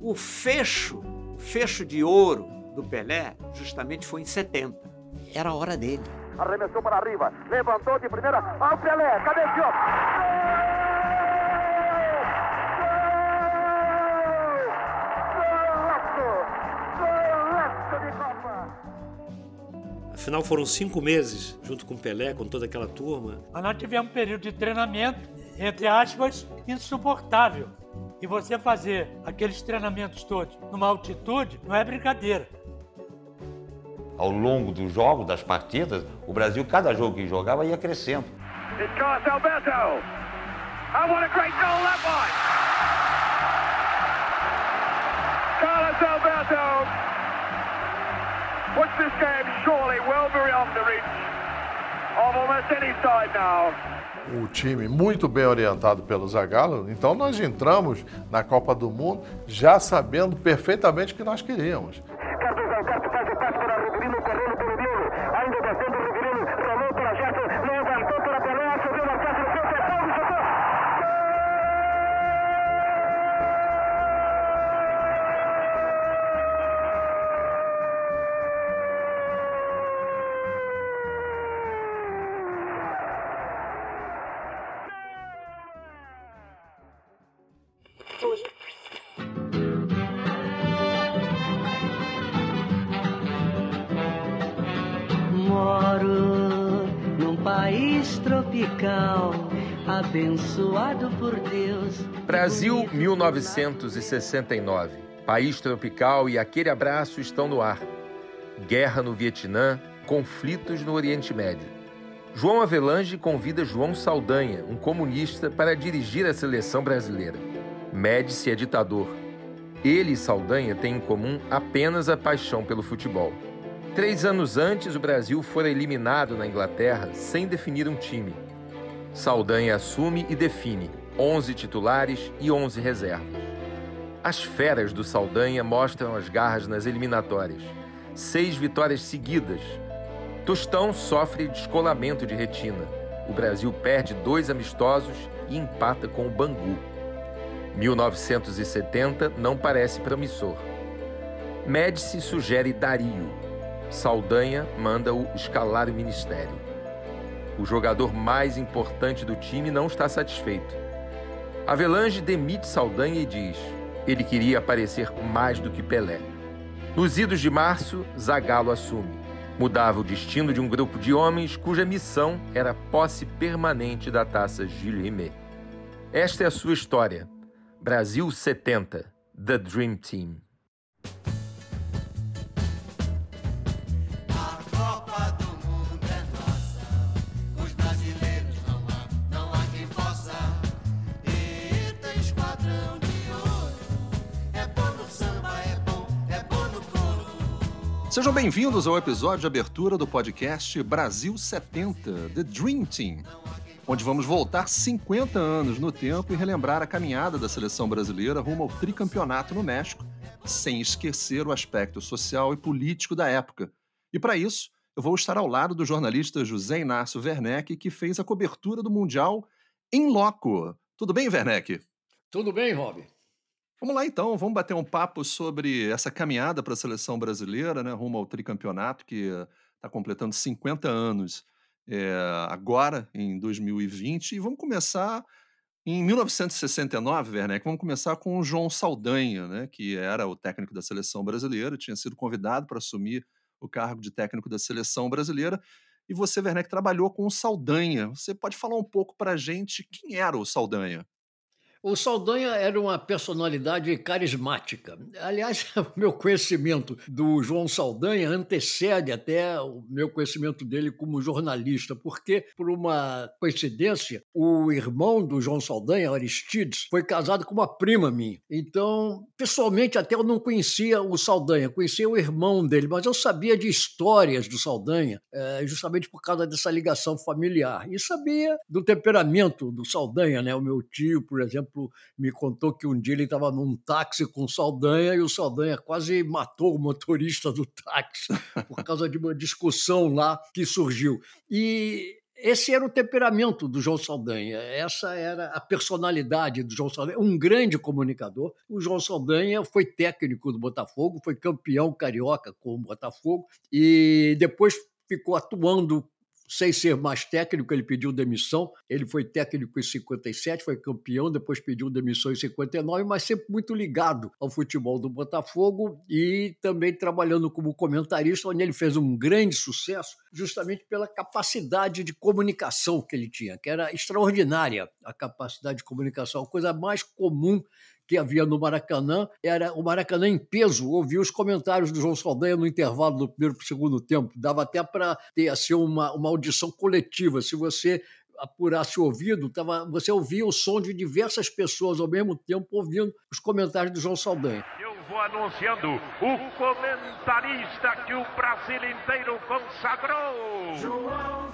O fecho, fecho de ouro do Pelé, justamente foi em 70. Era a hora dele. Arremessou para arriba, levantou de primeira. Ao Pelé, cabeceou. Afinal, foram cinco meses junto com o Pelé, com toda aquela turma. Mas nós tivemos um período de treinamento, entre aspas, insuportável. E você fazer aqueles treinamentos todos numa altitude não é brincadeira. Ao longo dos jogos, das partidas, o Brasil, cada jogo que jogava, ia crescendo. It's Carlos Alberto. Oh, what a great goal that was! Carlos Alberto puts this game surely well beyond the reach of almost any side now. O time muito bem orientado pelo Zagallo, então nós entramos na Copa do Mundo já sabendo perfeitamente o que nós queríamos. Abençoado por Deus. Brasil 1969. País tropical e aquele abraço estão no ar. Guerra no Vietnã, conflitos no Oriente Médio. João Avelange convida João Saldanha, um comunista, para dirigir a seleção brasileira. Médici é ditador. Ele e Saldanha têm em comum apenas a paixão pelo futebol. Três anos antes, o Brasil fora eliminado na Inglaterra sem definir um time. Saldanha assume e define 11 titulares e 11 reservas. As feras do Saldanha mostram as garras nas eliminatórias. Seis vitórias seguidas. Tostão sofre descolamento de retina. O Brasil perde dois amistosos e empata com o Bangu. 1970 não parece promissor. Médici sugere Dario. Saldanha manda-o escalar o ministério. O jogador mais importante do time não está satisfeito. Avelange demite Saldanha e diz: ele queria aparecer mais do que Pelé. Nos idos de março, Zagallo assume. Mudava o destino de um grupo de homens cuja missão era posse permanente da taça Gilles Rimet. Esta é a sua história. Brasil 70, The Dream Team. Sejam bem-vindos ao episódio de abertura do podcast Brasil 70, The Dream Team, onde vamos voltar 50 anos no tempo e relembrar a caminhada da seleção brasileira rumo ao tricampeonato no México, sem esquecer o aspecto social e político da época. E para isso, eu vou estar ao lado do jornalista José Inácio Werneck, que fez a cobertura do Mundial em loco. Tudo bem, Werneck? Tudo bem, Rob? Vamos lá então, vamos bater um papo sobre essa caminhada para a seleção brasileira, né, rumo ao tricampeonato, que está completando 50 anos é, agora, em 2020. E vamos começar em 1969, Werneck, vamos começar com o João Saldanha, né, que era o técnico da seleção brasileira, tinha sido convidado para assumir o cargo de técnico da seleção brasileira. E você, Werneck, trabalhou com o Saldanha. Você pode falar um pouco para a gente quem era o Saldanha? O Saldanha era uma personalidade carismática. Aliás, o meu conhecimento do João Saldanha antecede até o meu conhecimento dele como jornalista, porque, por uma coincidência, o irmão do João Saldanha, Aristides, foi casado com uma prima minha. Então, pessoalmente, até eu não conhecia o Saldanha, conhecia o irmão dele, mas eu sabia de histórias do Saldanha, eh, justamente por causa dessa ligação familiar. E sabia do temperamento do Saldanha, né? O meu tio, por exemplo, me contou que um dia ele estava num táxi com o Saldanha e o Saldanha quase matou o motorista do táxi por causa de uma discussão lá que surgiu. E esse era o temperamento do João Saldanha, essa era a personalidade do João Saldanha, um grande comunicador. O João Saldanha foi técnico do Botafogo, foi campeão carioca com o Botafogo e depois ficou atuando sem ser mais técnico, ele pediu demissão. Ele foi técnico em 57, foi campeão, depois pediu demissão em 59, mas sempre muito ligado ao futebol do Botafogo e também trabalhando como comentarista, onde ele fez um grande sucesso, justamente pela capacidade de comunicação que ele tinha, que era extraordinária a capacidade de comunicação, a coisa mais comum que havia no Maracanã, era o Maracanã em peso. Ouvi os comentários do João Saldanha no intervalo do primeiro para o segundo tempo. Dava até para ter assim, uma, uma audição coletiva. Se você apurasse o ouvido, tava, você ouvia o som de diversas pessoas ao mesmo tempo ouvindo os comentários do João Saldanha. Eu vou anunciando o comentarista que o Brasil inteiro consagrou. João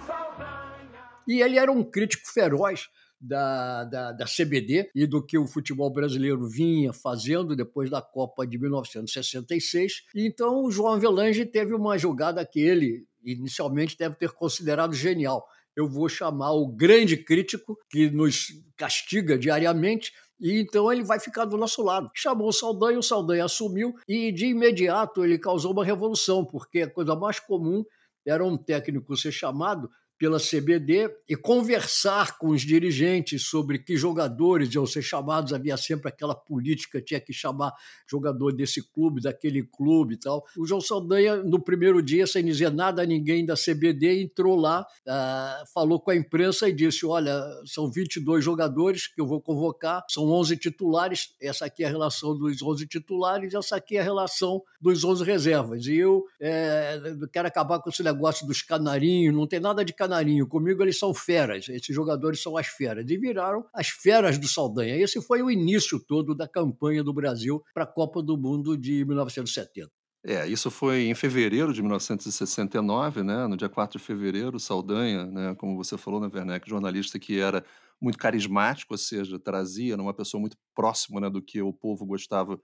E ele era um crítico feroz da, da, da, CBD e do que o futebol brasileiro vinha fazendo depois da Copa de 1966. Então, o João Avelange teve uma jogada que ele inicialmente deve ter considerado genial. Eu vou chamar o grande crítico que nos castiga diariamente, e então ele vai ficar do nosso lado. Chamou o Saldanha, o Saldanha assumiu e de imediato ele causou uma revolução, porque a coisa mais comum era um técnico ser chamado pela CBD e conversar com os dirigentes sobre que jogadores iam ser chamados. Havia sempre aquela política, tinha que chamar jogador desse clube, daquele clube e tal. O João Saldanha, no primeiro dia, sem dizer nada a ninguém da CBD, entrou lá, uh, falou com a imprensa e disse: Olha, são 22 jogadores que eu vou convocar, são 11 titulares, essa aqui é a relação dos 11 titulares, essa aqui é a relação dos 11 reservas. E eu é, quero acabar com esse negócio dos canarinhos, não tem nada de canarinho canarinho. Comigo eles são feras, esses jogadores são as feras. E viraram as feras do Saldanha. Esse foi o início todo da campanha do Brasil para a Copa do Mundo de 1970. É, isso foi em fevereiro de 1969, né? No dia 4 de fevereiro, Saldanha, né, como você falou, né, Werneck, jornalista que era muito carismático, ou seja, trazia uma pessoa muito próxima né, do que o povo gostava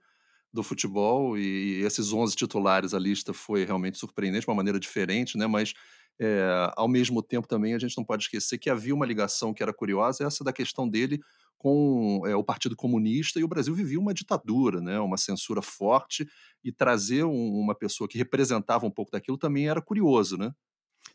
do futebol e esses 11 titulares, a lista foi realmente surpreendente, de uma maneira diferente, né? Mas é, ao mesmo tempo também a gente não pode esquecer que havia uma ligação que era curiosa, essa da questão dele com é, o Partido Comunista e o Brasil vivia uma ditadura, né? Uma censura forte e trazer um, uma pessoa que representava um pouco daquilo também era curioso, né?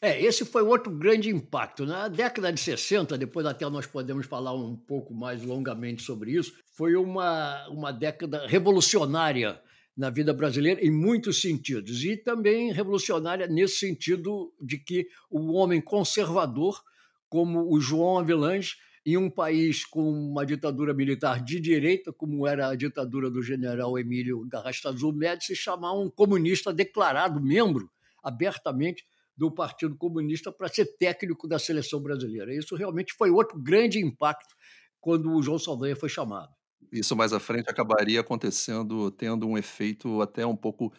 É, esse foi outro grande impacto. Na década de 60, depois até nós podemos falar um pouco mais longamente sobre isso, foi uma, uma década revolucionária na vida brasileira em muitos sentidos. E também revolucionária nesse sentido de que o homem conservador, como o João Avelange, em um país com uma ditadura militar de direita, como era a ditadura do general Emílio Garrastazu Médici, chamar um comunista declarado membro abertamente do Partido Comunista para ser técnico da seleção brasileira. Isso realmente foi outro grande impacto quando o João Saldanha foi chamado. Isso mais à frente acabaria acontecendo, tendo um efeito até um pouco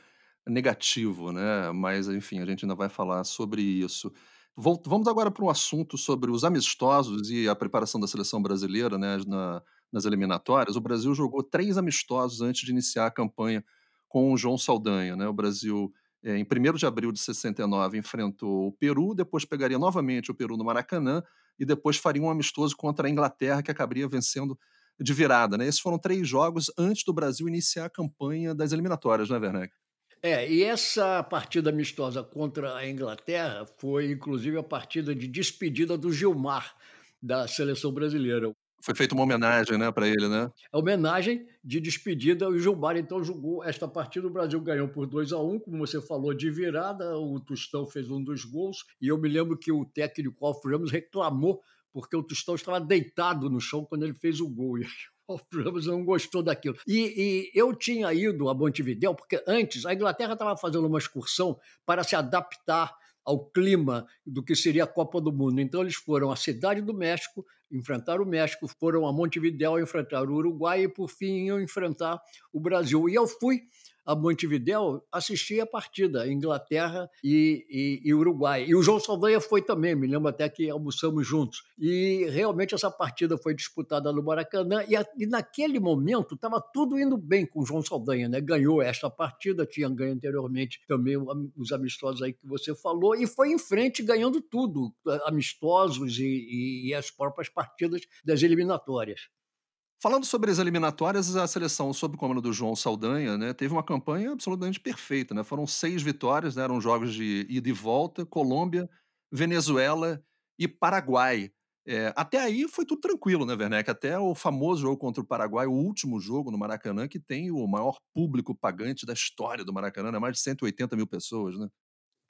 negativo, né? Mas, enfim, a gente ainda vai falar sobre isso. Vamos agora para um assunto sobre os amistosos e a preparação da seleção brasileira né, na, nas eliminatórias. O Brasil jogou três amistosos antes de iniciar a campanha com o João Saldanha. Né? O Brasil é, em 1 de abril de 69, enfrentou o Peru, depois pegaria novamente o Peru no Maracanã e depois faria um amistoso contra a Inglaterra, que acabaria vencendo de virada. Né? Esses foram três jogos antes do Brasil iniciar a campanha das eliminatórias, não é, Werneck? É, e essa partida amistosa contra a Inglaterra foi, inclusive, a partida de despedida do Gilmar da seleção brasileira. Foi feita uma homenagem né, para ele, né? A homenagem de despedida. O Gilmar, então, jogou esta partida. O Brasil ganhou por 2 a 1 um, como você falou, de virada. O Tostão fez um dos gols. E eu me lembro que o técnico Alf Ramos reclamou porque o Tostão estava deitado no chão quando ele fez o gol. E o Ramos não gostou daquilo. E, e eu tinha ido a Montevideo, porque antes a Inglaterra estava fazendo uma excursão para se adaptar ao clima do que seria a Copa do Mundo. Então eles foram à cidade do México, enfrentar o México, foram a Montevideo enfrentar o Uruguai e por fim iam enfrentar o Brasil. E eu fui a Montevidéu assistir a partida, Inglaterra e, e, e, Uruguai. E o João Saldanha foi também, me lembro até que almoçamos juntos. E realmente essa partida foi disputada no Maracanã e, a, e naquele momento estava tudo indo bem com o João Saldanha, né? Ganhou esta partida, tinha ganho anteriormente também os amistosos aí que você falou e foi em frente ganhando tudo, amistosos e, e as próprias partidas das eliminatórias. Falando sobre as eliminatórias, a seleção sob o comando do João Saldanha né, teve uma campanha absolutamente perfeita. Né? Foram seis vitórias, né? eram jogos de ida e volta, Colômbia, Venezuela e Paraguai. É, até aí foi tudo tranquilo, né, Werneck? Até o famoso jogo contra o Paraguai, o último jogo no Maracanã, que tem o maior público pagante da história do Maracanã, né? mais de 180 mil pessoas, né?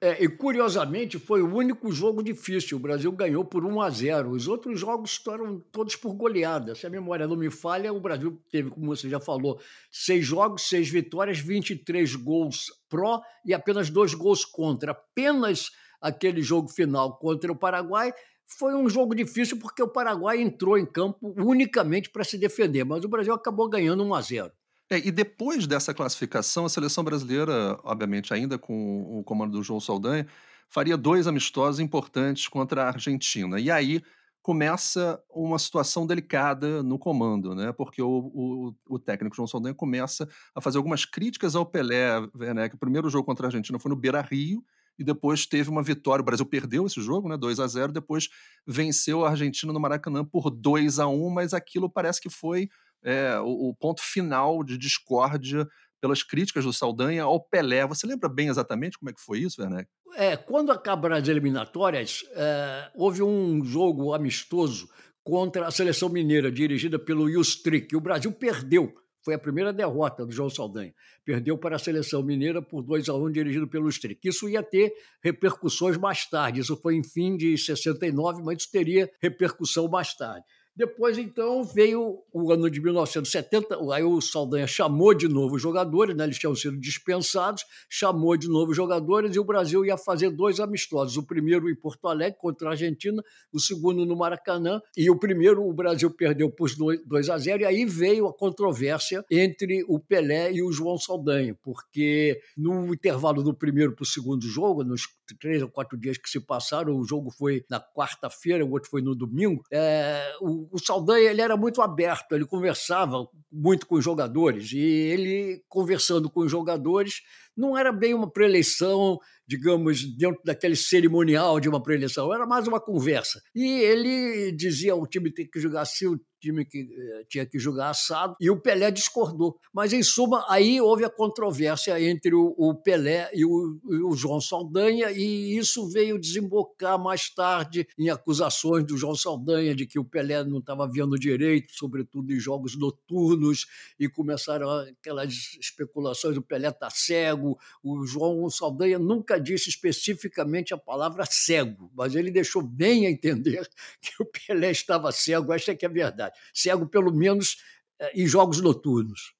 É, e curiosamente foi o único jogo difícil. O Brasil ganhou por 1 a 0. Os outros jogos foram todos por goleada. Se a memória não me falha, o Brasil teve, como você já falou, seis jogos, seis vitórias, 23 gols pró e apenas dois gols contra. Apenas aquele jogo final contra o Paraguai foi um jogo difícil porque o Paraguai entrou em campo unicamente para se defender, mas o Brasil acabou ganhando 1 a 0. É, e depois dessa classificação, a seleção brasileira, obviamente ainda com o comando do João Saldanha, faria dois amistosos importantes contra a Argentina. E aí começa uma situação delicada no comando, né? Porque o, o, o técnico João Saldanha começa a fazer algumas críticas ao Pelé, né? Que o primeiro jogo contra a Argentina foi no Beira Rio e depois teve uma vitória. O Brasil perdeu esse jogo, né? 2 a 0 depois venceu a Argentina no Maracanã por 2 a 1 mas aquilo parece que foi é, o, o, ponto final de discórdia pelas críticas do Saldanha ao Pelé. Você lembra bem exatamente como é que foi isso, Werneck? É, quando acabaram as eliminatórias, é, houve um jogo amistoso contra a seleção mineira, dirigida pelo Justric, e o Brasil perdeu. Foi a primeira derrota do João Saldanha. Perdeu para a seleção mineira por 2 a 1 um, dirigido pelo Strick. Isso ia ter repercussões mais tarde. Isso foi em fim de 69, mas isso teria repercussão mais tarde. Depois, então, veio o ano de 1970, aí o Saldanha chamou de novo os jogadores, né? eles tinham sido dispensados, chamou de novo os jogadores e o Brasil ia fazer dois amistosos. O primeiro em Porto Alegre contra a Argentina, o segundo no Maracanã, e o primeiro o Brasil perdeu por 2 a 0 e aí veio a controvérsia entre o Pelé e o João Saldanha, porque no intervalo do primeiro para o segundo jogo, nos três ou quatro dias que se passaram, o jogo foi na quarta-feira, o outro foi no domingo, é, o o, Saldanha ele era muito aberto, ele conversava muito com os jogadores, e ele, conversando com os jogadores, não era bem uma preeleição, digamos, dentro daquele cerimonial de uma preeleição, era mais uma conversa. E ele dizia: o time tem que jogar assim, o time que eh, tinha que jogar assado, e o Pelé discordou. Mas, em suma, aí houve a controvérsia entre o, Pelé e o, o, João Saldanha, e isso veio desembocar mais tarde em acusações do João Saldanha de que o Pelé não estava vendo direito, sobretudo em jogos noturnos, e começaram aquelas especulações: o Pelé está cego. O João Saldanha nunca disse especificamente a palavra cego, mas ele deixou bem a entender que o Pelé estava cego, esta é que é a verdade cego pelo menos eh, em jogos noturnos.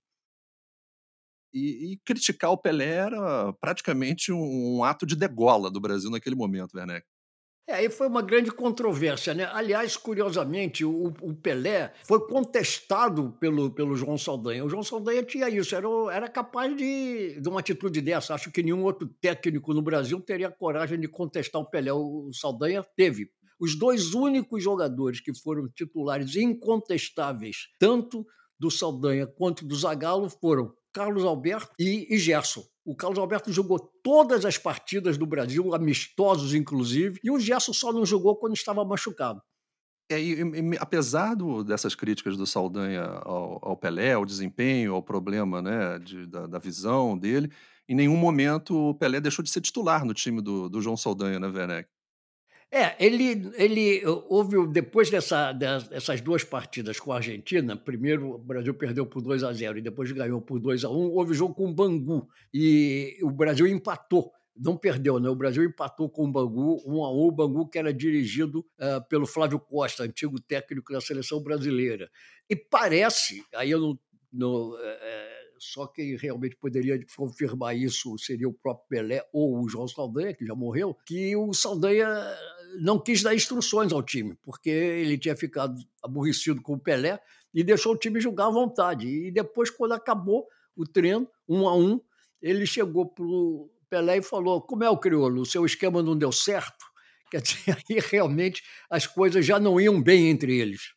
E, e, criticar o Pelé era praticamente um, um, ato de degola do Brasil naquele momento, Werneck. É, aí foi uma grande controvérsia, né? Aliás, curiosamente, o, o, Pelé foi contestado pelo, pelo João Saldanha. O João Saldanha tinha isso, era, era capaz de, de uma atitude dessa. Acho que nenhum outro técnico no Brasil teria coragem de contestar o Pelé. O Saldanha teve, os dois únicos jogadores que foram titulares incontestáveis, tanto do Saldanha quanto do Zagallo, foram Carlos Alberto e, e Gerson. O Carlos Alberto jogou todas as partidas do Brasil, amistosos inclusive, e o Gerson só não jogou quando estava machucado. É, e, e, apesar do, dessas críticas do Saldanha ao, ao, Pelé, ao desempenho, ao problema né, de, da, da, visão dele, em nenhum momento o Pelé deixou de ser titular no time do, do João Saldanha, né, Werneck? É, ele, ele houve, depois dessa, dessas duas partidas com a Argentina, primeiro o Brasil perdeu por 2 a 0 e depois ganhou por 2 a 1 houve jogo com o Bangu e o Brasil empatou. Não perdeu, né? O Brasil empatou com o Bangu, 1 a 1 o Bangu que era dirigido uh, pelo Flávio Costa, antigo técnico da seleção brasileira. E parece, aí eu não. não uh, só quem realmente poderia confirmar isso seria o próprio Pelé ou o João Saldanha, que já morreu, que o Saldanha não quis dar instruções ao time, porque ele tinha ficado aborrecido com o Pelé e deixou o time jogar à vontade. E depois, quando acabou o treino, um a um, ele chegou para o Pelé e falou: Como é o crioulo? O seu esquema não deu certo? Quer dizer, aí realmente as coisas já não iam bem entre eles.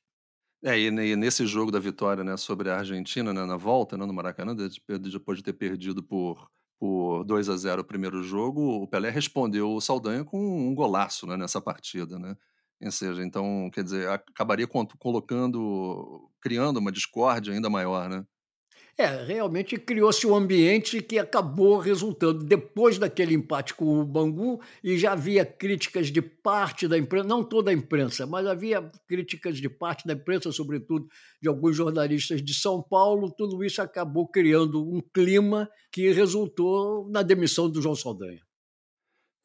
É, e, ne- nesse jogo da vitória né, sobre a Argentina, né, na volta, né, no Maracanã, de- de- depois de ter perdido por, por 2 a 0 o primeiro jogo, o Pelé respondeu o Saldanha com um golaço né, nessa partida. Né? Ou seja, então, quer dizer, acabaria colocando, criando uma discórdia ainda maior, né? É, realmente criou-se um ambiente que acabou resultando depois daquele empate com o Bangu e já havia críticas de parte da imprensa, não toda a imprensa, mas havia críticas de parte da imprensa, sobretudo de alguns jornalistas de São Paulo. Tudo isso acabou criando um clima que resultou na demissão do João Saldanha.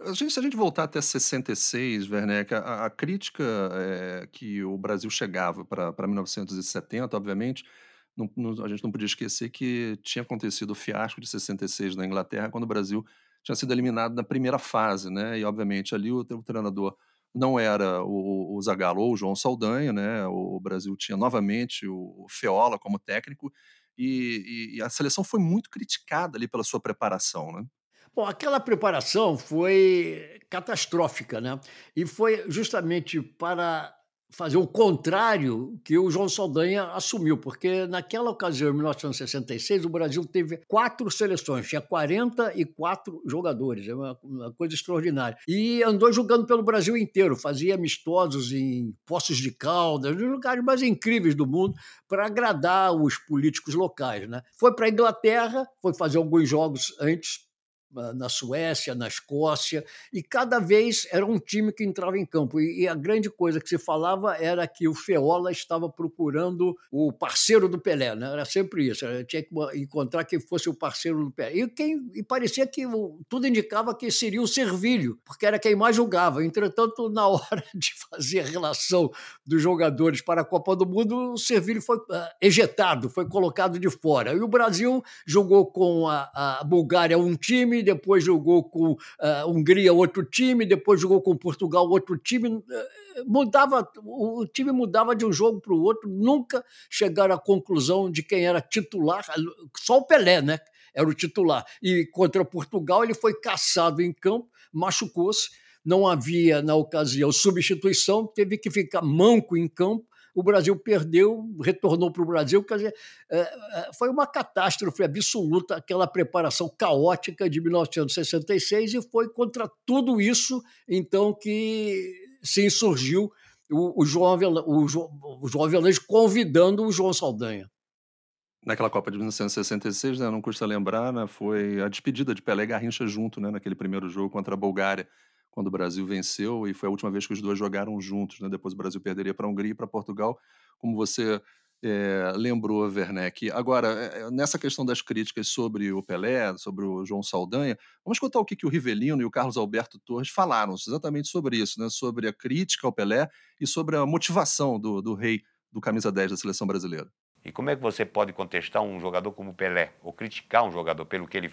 A gente, se a gente voltar até 66, Werneck, a, a crítica eh, que o Brasil chegava para 1970, obviamente, não- não- a gente não podia esquecer que tinha acontecido o fiasco de 66 na Inglaterra, quando o Brasil tinha sido eliminado na primeira fase, né? E, obviamente, ali o, o treinador não era o, o Zagallo ou o João Saldanha, né? O, Brasil tinha novamente o, o Feola como técnico e, e- e a seleção foi muito criticada ali pela sua preparação, né? Bom, aquela preparação foi catastrófica, né? E foi justamente para fazer o contrário que o João Saldanha assumiu, porque naquela ocasião, em 1966, o Brasil teve quatro seleções, tinha 44 jogadores, é uma, uma coisa extraordinária. E andou jogando pelo Brasil inteiro, fazia amistosos em Poços de Caldas, nos lugares mais incríveis do mundo, para agradar os políticos locais. Né? Foi para a Inglaterra, foi fazer alguns jogos antes na Suécia, na Escócia, e cada vez era um time que entrava em campo. E, a grande coisa que se falava era que o Feola estava procurando o parceiro do Pelé, né? era sempre isso, era- tinha que encontrar quem fosse o parceiro do Pelé. E, quem, e parecia que tudo indicava que seria o Servilho, porque era quem mais jogava. Entretanto, na hora de fazer a relação dos jogadores para a Copa do Mundo, o Servilho foi ah, ejetado, foi colocado de fora. E o Brasil jogou com a, a Bulgária um time, depois jogou com a Hungria outro time, depois jogou com Portugal outro time. Eh, Mudava, o time mudava de um jogo para o outro, nunca chegaram à conclusão de quem era titular, só o Pelé, né? Era o titular. E contra Portugal ele foi caçado em campo, machucou-se, não havia na ocasião substituição, teve que ficar manco em campo. O Brasil perdeu, retornou para o Brasil. Quer dizer, eh, eh, foi uma catástrofe absoluta aquela preparação caótica de 1966 e foi contra tudo isso então que se insurgiu o, João Avelan- o o João Avelange convidando o João Saldanha. Naquela Copa de 1966, né, não custa lembrar, né, foi a despedida de Pelé e Garrincha junto, né, naquele primeiro jogo contra a Bulgária, quando o Brasil venceu, e foi a última vez que os dois jogaram juntos. Né, depois o Brasil perderia para a Hungria e para Portugal, como você eh, lembrou, Werneck. Agora, eh, eh, nessa questão das críticas sobre o Pelé, sobre o João Saldanha, vamos escutar o que, que o Rivelino e o Carlos Alberto Torres falaram exatamente sobre isso, né, sobre a crítica ao Pelé e sobre a motivação do, do rei do camisa 10 da seleção brasileira. E como é que você pode contestar um jogador como Pelé, ou criticar um jogador pelo que ele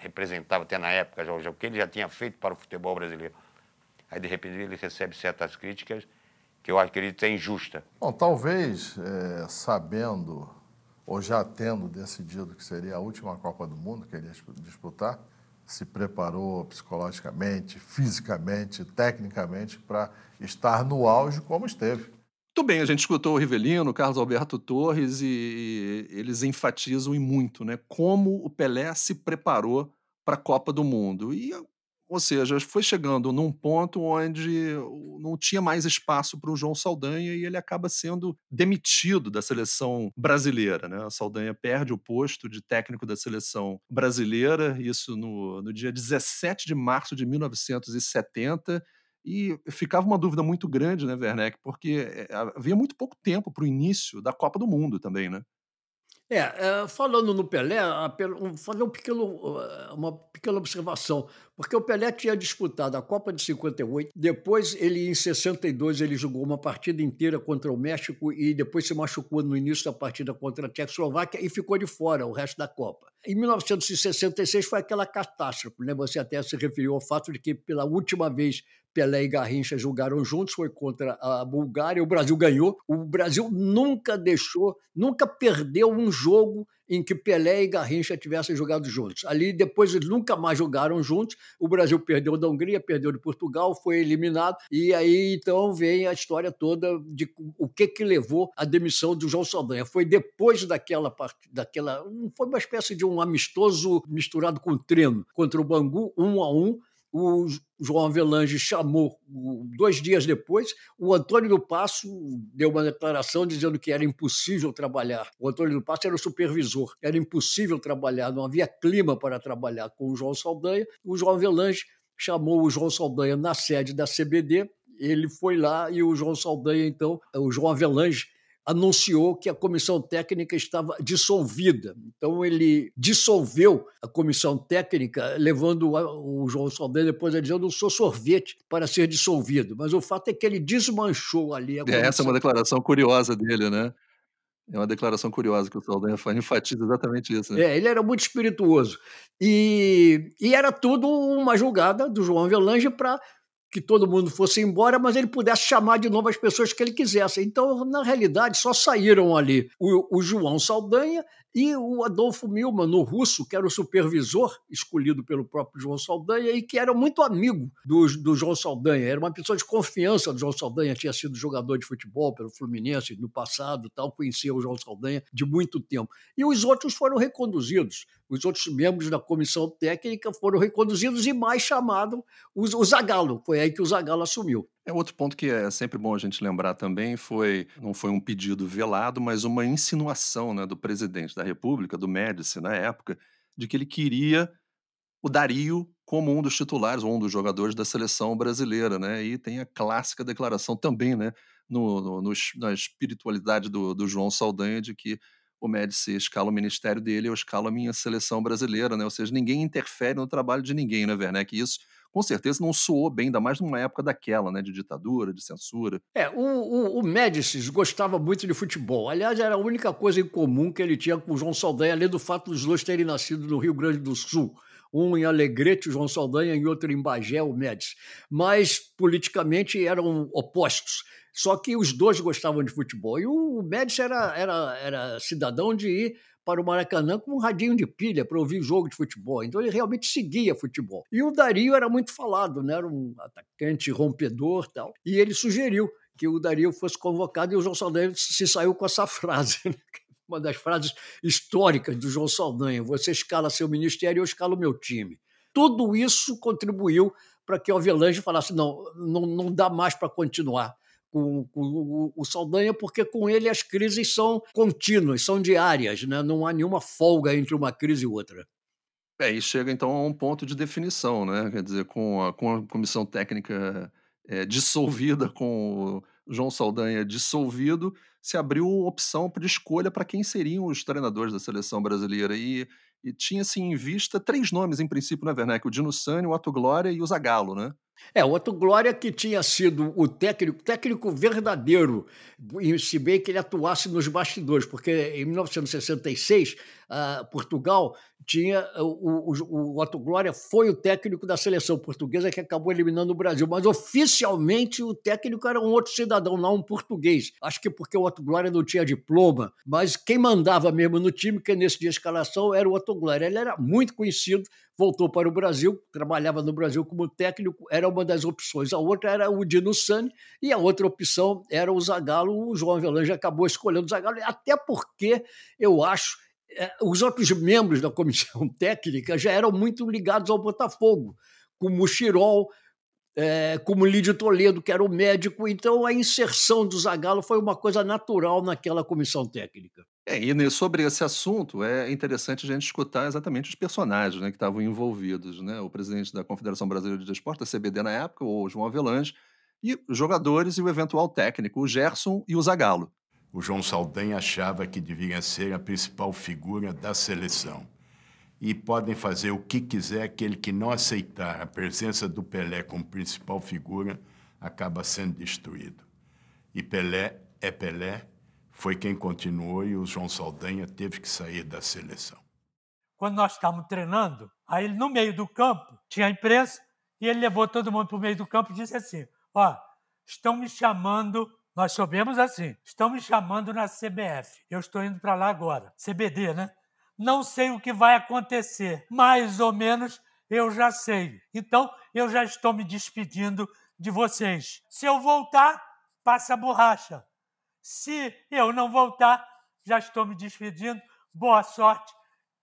representava até na época, já, o que ele já tinha feito para o futebol brasileiro? Aí, de repente, ele recebe certas críticas que eu acredito ser injusta. Bom, talvez eh, sabendo ou já tendo decidido que seria a última Copa do Mundo que ele ia dispu- disputar, se preparou psicologicamente, fisicamente, tecnicamente para estar no auge como esteve. Muito bem, a gente escutou o Rivelino, o Carlos Alberto Torres, e eles enfatizam e muito né, como o Pelé se preparou para a Copa do Mundo. E, ou seja, foi chegando num ponto onde não tinha mais espaço para o João Saldanha e ele acaba sendo demitido da seleção brasileira. Né? O Saldanha perde o posto de técnico da seleção brasileira, isso no, no dia 17 de março de 1970. E ficava uma dúvida muito grande, né, Werneck? Porque eh, havia muito pouco tempo para o início da Copa do Mundo também, né? É, é, falando no Pelé, fazer um pequeno, uh, uma pequena observação, porque o Pelé tinha disputado a Copa de 58, depois ele em 62 ele jogou uma partida inteira contra o México e depois se machucou no início da partida contra a Tchecoslováquia e ficou de fora o resto da Copa. Em 1966 foi aquela catástrofe, né? Você até se referiu ao fato de que pela última vez Pelé e Garrincha jogaram juntos, foi contra a Bulgária, o Brasil ganhou. O Brasil nunca deixou, nunca perdeu um jogo em que Pelé e Garrincha tivessem jogado juntos. Ali depois eles nunca mais jogaram juntos. O Brasil perdeu da Hungria, perdeu de Portugal, foi eliminado e aí então vem a história toda de o que que levou à demissão do João Saldanha. Foi depois daquela parte, daquela, foi uma espécie de um amistoso misturado com treino contra o Bangu, um a um o João Avelange chamou dois dias depois. O Antônio do Passo deu uma declaração dizendo que era impossível trabalhar. O Antônio do Passo era o supervisor, era impossível trabalhar, não havia clima para trabalhar com o João Saldanha. O João Avelange chamou o João Saldanha na sede da CBD. Ele foi lá e o João Saldanha, então, o João Avelange, anunciou que a comissão técnica estava dissolvida. Então, ele dissolveu a comissão técnica, levando o João Saldanha depois a dizer: Eu não sou sorvete para ser dissolvido. Mas o fato é que ele desmanchou ali a comissão. É, essa é uma declaração curiosa dele, né? É uma declaração curiosa que o Saldanha faz, enfatiza exatamente isso. Né? É, ele era muito espirituoso. E, e era tudo uma julgada do João Avelange para que todo mundo fosse embora, mas ele pudesse chamar de novo as pessoas que ele quisesse. Então, na realidade, só saíram ali o, o João Saldanha e o Adolfo Milman, no russo, que era o supervisor escolhido pelo próprio João Saldanha e que era muito amigo do, do João Saldanha, era uma pessoa de confiança do João Saldanha, tinha sido jogador de futebol pelo Fluminense no passado, tal, conhecia o João Saldanha de muito tempo. E os outros foram reconduzidos, os outros membros da comissão técnica foram reconduzidos e mais chamado o, Zagallo, foi aí que o Zagallo assumiu. É outro ponto que é sempre bom a gente lembrar também foi não foi um pedido velado, mas uma insinuação né, do presidente da República, do Médici na época, de que ele queria o Dario como um dos titulares ou um dos jogadores da seleção brasileira, né? E tem a clássica declaração também, né, no, no na espiritualidade do, do João Saldanha de que o Médici escala o ministério dele, eu escalo a minha seleção brasileira, né? Ou seja, ninguém interfere no trabalho de ninguém, né, Werneck? Isso com certeza não soou bem, ainda mais numa época daquela, né, de ditadura, de censura. É, o, o, o Médicis gostava muito de futebol. Aliás, era a única coisa em comum que ele tinha com o João Saldanha, além do fato dos dois terem nascido no Rio Grande do Sul. Um em Alegrete, o João Saldanha, e outro em Bagé, o Médici. Mas, politicamente, eram opostos. Só que os dois gostavam de futebol. E o Médici era, era, era cidadão de ir para o Maracanã com um radinho de pilha para ouvir jogo de futebol. Então ele realmente seguia futebol. E o Dario era muito falado, né? era um atacante rompedor tal. E ele sugeriu que o Dario fosse convocado e o João Saldanha se saiu com essa frase. Uma das frases históricas do João Saldanha: você escala seu ministério, eu escalo meu time. Tudo isso contribuiu para que o Avelange falasse: não, não, não dá mais para continuar com, com, o Saldanha, porque com ele as crises são contínuas, são diárias, né? não há nenhuma folga entre uma crise e outra. É, e chega então a um ponto de definição, né? Quer dizer, com a, com a comissão técnica é, dissolvida, com o João Saldanha dissolvido, se abriu opção para escolha para quem seriam os treinadores da seleção brasileira. E, e tinha-se em vista três nomes, em princípio, né, Werneck? O Dino Sani, o Otto Glória e o Zagallo, né? É, o Otto Glória que tinha sido o técnico, técnico verdadeiro, se bem que ele atuasse nos bastidores, porque em 1966 uh, Portugal tinha o, o, o Otto Glória foi o técnico da seleção portuguesa que acabou eliminando o Brasil, mas oficialmente o técnico era um outro cidadão, não um português. Acho que porque o Otto Glória não tinha diploma, mas quem mandava mesmo no time, que nesse dia escalação, era o Otto Glória. Ele era muito conhecido, voltou para o Brasil, trabalhava no Brasil como técnico, era uma das opções. A outra era o Dino Sani e a outra opção era o Zagallo. O João Avelange acabou escolhendo o Zagallo, até porque eu acho é, os outros membros da comissão técnica já eram muito ligados ao Botafogo, como o Chirol, é, como Lídio Toledo, que era o médico. Então, a inserção do Zagallo foi uma coisa natural naquela comissão técnica. É, e sobre esse assunto, é interessante a gente escutar exatamente os personagens né, que estavam envolvidos. Né? O presidente da Confederação Brasileira de Esporte, a CBD na época, o João Avelange, e os jogadores e o eventual técnico, o Gerson e o Zagallo. O João Saldanha achava que devia ser a principal figura da seleção. E podem fazer o que quiser, aquele que não aceitar a presença do Pelé como principal figura acaba sendo destruído. E Pelé é Pelé, foi quem continuou e o João Saldanha teve que sair da seleção. Quando nós estávamos treinando, aí no meio do campo tinha a imprensa E ele levou todo mundo para o meio do campo e disse assim: Ó, estão me chamando. Nós soubemos assim, estão me chamando na CBF. Eu estou indo para lá agora. CBD, né? Não sei o que vai acontecer. Mais ou menos eu já sei. Então, eu já estou me despedindo de vocês. Se eu voltar, passa a borracha. Se eu não voltar, já estou me despedindo. Boa sorte.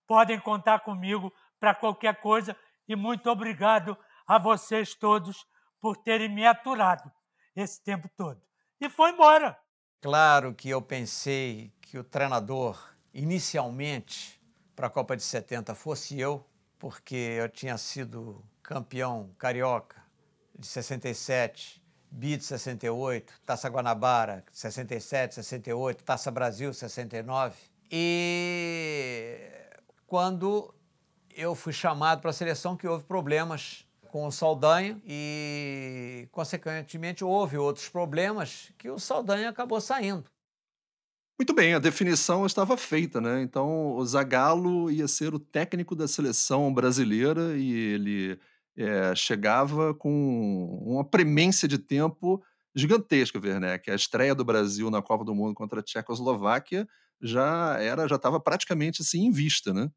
Podem contar comigo para qualquer coisa e muito obrigado a vocês todos por terem me aturado esse tempo todo. E foi embora. Claro que eu pensei que o treinador, inicialmente, para a Copa de 70 fosse eu, porque eu tinha sido campeão carioca de 67, Bi de 68, Taça Guanabara 67, 68, Taça Brasil 69. E quando eu fui chamado para a seleção que houve problemas com o Saldanha e, consequentemente, houve outros problemas que o Saldanha acabou saindo. Muito bem, a definição estava feita, né? Então, o Zagallo ia ser o técnico da seleção brasileira e ele é, chegava com uma premência de tempo gigantesca, Werneck. A estreia do Brasil na Copa do Mundo contra a Tchecoslováquia já era, já estava praticamente assim em vista, né?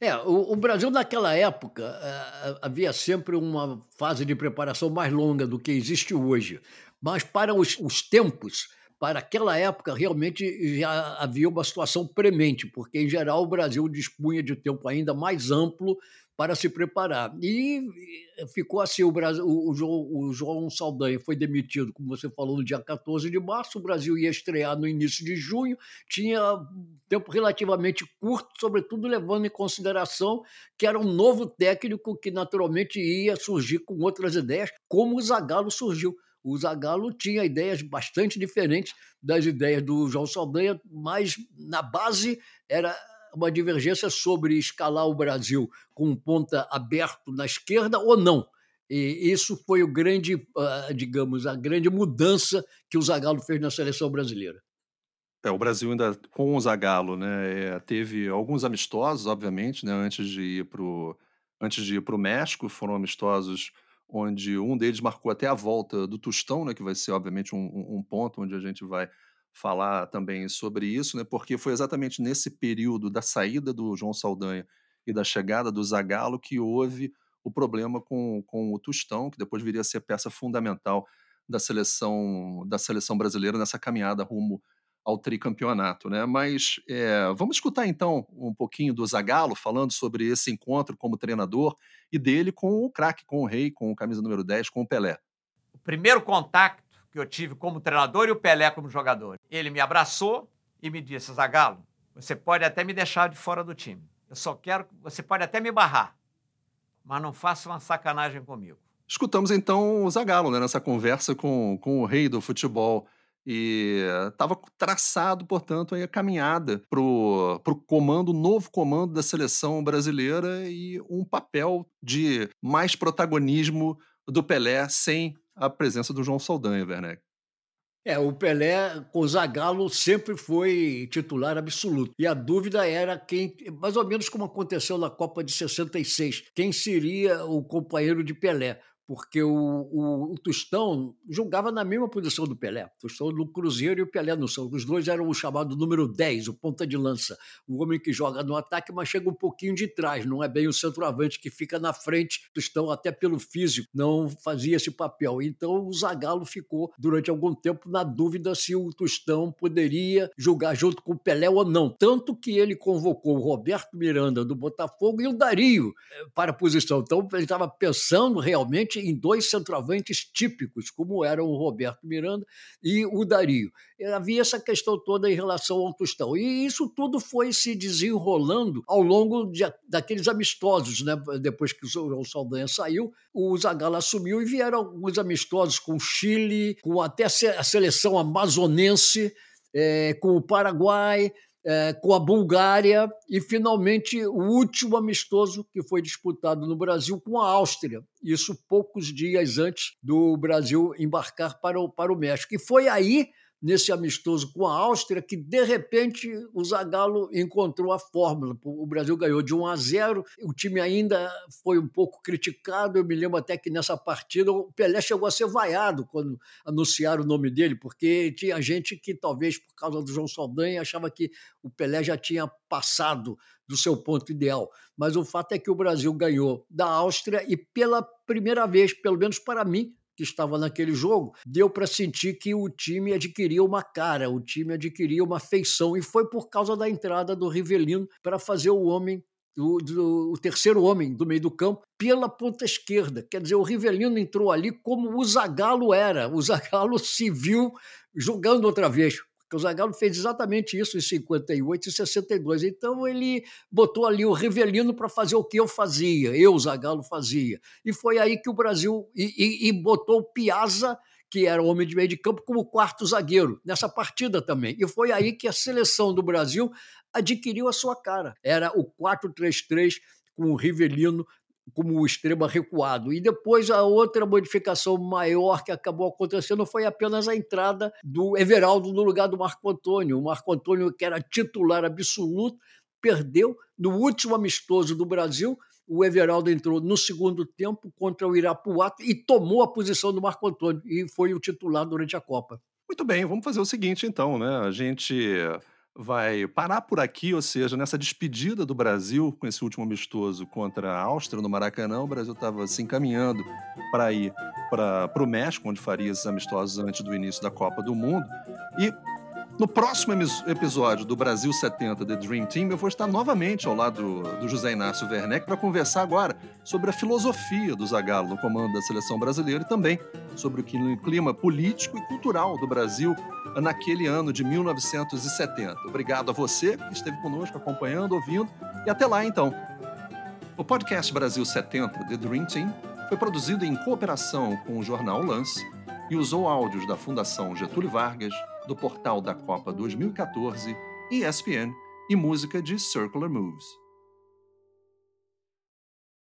É, o, o Brasil naquela época eh, havia sempre uma fase de preparação mais longa do que existe hoje, mas para os, os tempos, para aquela época realmente já havia uma situação premente, porque em geral o Brasil dispunha de tempo ainda mais amplo para se preparar. E ficou assim: o, Brasil, o, João, o João Saldanha foi demitido, como você falou, no dia 14 de março. O Brasil ia estrear no início de junho, tinha tempo relativamente curto, sobretudo levando em consideração que era um novo técnico que naturalmente ia surgir com outras ideias, como o Zagallo surgiu. O Zagallo tinha ideias bastante diferentes das ideias do João Saldanha, mas na base era uma divergência sobre escalar o Brasil com ponta aberto na esquerda ou não. E isso foi o grande, ah, digamos, a grande mudança que o Zagallo fez na seleção brasileira. É, o Brasil ainda com o Zagallo, né, é, teve alguns amistosos, obviamente, né, antes de ir para antes de ir para o México, foram amistosos onde um deles marcou até a volta do Tostão, né, que vai ser obviamente um, um ponto onde a gente vai falar também sobre isso, né? Porque foi exatamente nesse período da saída do João Saldanha e da chegada do Zagallo que houve o problema com, com o Tostão, que depois viria a ser peça fundamental da seleção da seleção brasileira nessa caminhada rumo ao tricampeonato, né? Mas é, vamos escutar então um pouquinho do Zagallo falando sobre esse encontro como treinador e dele com o craque, com o rei, com o camisa número 10, com o Pelé. O primeiro contato que eu tive como treinador e o Pelé como jogador. Ele me abraçou e me disse: Zagallo, você pode até me deixar de fora do time. Eu só quero. Você pode até me barrar, mas não faça uma sacanagem comigo. Escutamos então o Zagallo né, nessa conversa com, com o rei do futebol. E estava traçado, portanto, a caminhada para o comando, novo comando da seleção brasileira e um papel de mais protagonismo do Pelé sem a presença do João Saldanha, Werneck. É, o Pelé com o Zagallo sempre foi titular absoluto. E a dúvida era quem, mais ou menos como aconteceu na Copa de 66, quem seria o companheiro de Pelé porque o, o, o, Tostão jogava na mesma posição do Pelé. O Tostão no Cruzeiro e o Pelé no São. Os dois eram o chamado número 10, o ponta de lança. O homem que joga no ataque, mas chega um pouquinho de trás. Não é bem o centroavante que fica na frente. O Tostão, até pelo físico, não fazia esse papel. Então o Zagallo ficou, durante algum tempo, na dúvida se o Tostão poderia jogar junto com o Pelé ou não. Tanto que ele convocou o Roberto Miranda do Botafogo e o Dario eh, para a posição. Então ele estava pensando realmente em dois centroavantes típicos, como eram o Roberto Miranda e o Dario. Havia essa questão toda em relação ao Tostão. E isso tudo foi se desenrolando ao longo de, daqueles amistosos. Né? Depois que o João Saldanha saiu, o Zagallo assumiu e vieram alguns amistosos com o Chile, com até a seleção amazonense, é, com o Paraguai, é, com a Bulgária e, finalmente, o último amistoso que foi disputado no Brasil com a Áustria. Isso poucos dias antes do Brasil embarcar para o, para o México. E foi aí nesse amistoso com a Áustria que, de repente, o Zagallo encontrou a fórmula. O Brasil ganhou de 1 a 0, o time ainda foi um pouco criticado. Eu me lembro até que nessa partida o Pelé chegou a ser vaiado quando anunciaram o nome dele, porque tinha gente que, talvez por causa do João Saldanha, achava que o Pelé já tinha passado do seu ponto ideal. Mas o fato é que o Brasil ganhou da Áustria e, pela primeira vez, pelo menos para mim, que estava naquele jogo, deu para sentir que o time adquiria uma cara, o time adquiria uma feição, e foi por causa da entrada do Rivelino para fazer o homem o, do, o, terceiro homem do meio do campo pela ponta esquerda. Quer dizer, o Rivelino entrou ali como o Zagallo era. O Zagallo se viu jogando outra vez. Porque o Zagallo fez exatamente isso em 58 e 62. Então ele botou ali o Rivelino para fazer o que eu fazia, eu, Zagallo, fazia. E foi aí que o Brasil. E, e, e botou o Piazza, que era o homem de meio de campo, como quarto zagueiro, nessa partida também. E foi aí que a seleção do Brasil adquiriu a sua cara. Era o 4-3-3 com o Rivelino como o extremo recuado. E depois a outra modificação maior que acabou acontecendo foi apenas a entrada do Everaldo no lugar do Marco Antônio. O Marco Antônio, que era titular absoluto, perdeu no último amistoso do Brasil. O Everaldo entrou no segundo tempo contra o Irapuato e tomou a posição do Marco Antônio e foi o titular durante a Copa. Muito bem, vamos fazer o seguinte então, né? A gente vai parar por aqui, ou seja, nessa despedida do Brasil com esse último amistoso contra a Áustria no Maracanã, o Brasil estava se encaminhando para ir para o México, onde faria esses amistosos antes do início da Copa do Mundo. E no próximo episódio do Brasil 70 The Dream Team, eu vou estar novamente ao lado do José Inácio Werneck para conversar agora sobre a filosofia do Zagallo no comando da seleção brasileira e também sobre o clima político e cultural do Brasil naquele ano de 1970. Obrigado a você que esteve conosco acompanhando, ouvindo e até lá então. O podcast Brasil 70 The Dream Team foi produzido em cooperação com o jornal Lance e usou áudios da Fundação Getúlio Vargas do portal da Copa 2014, ESPN e música de Circular Moves.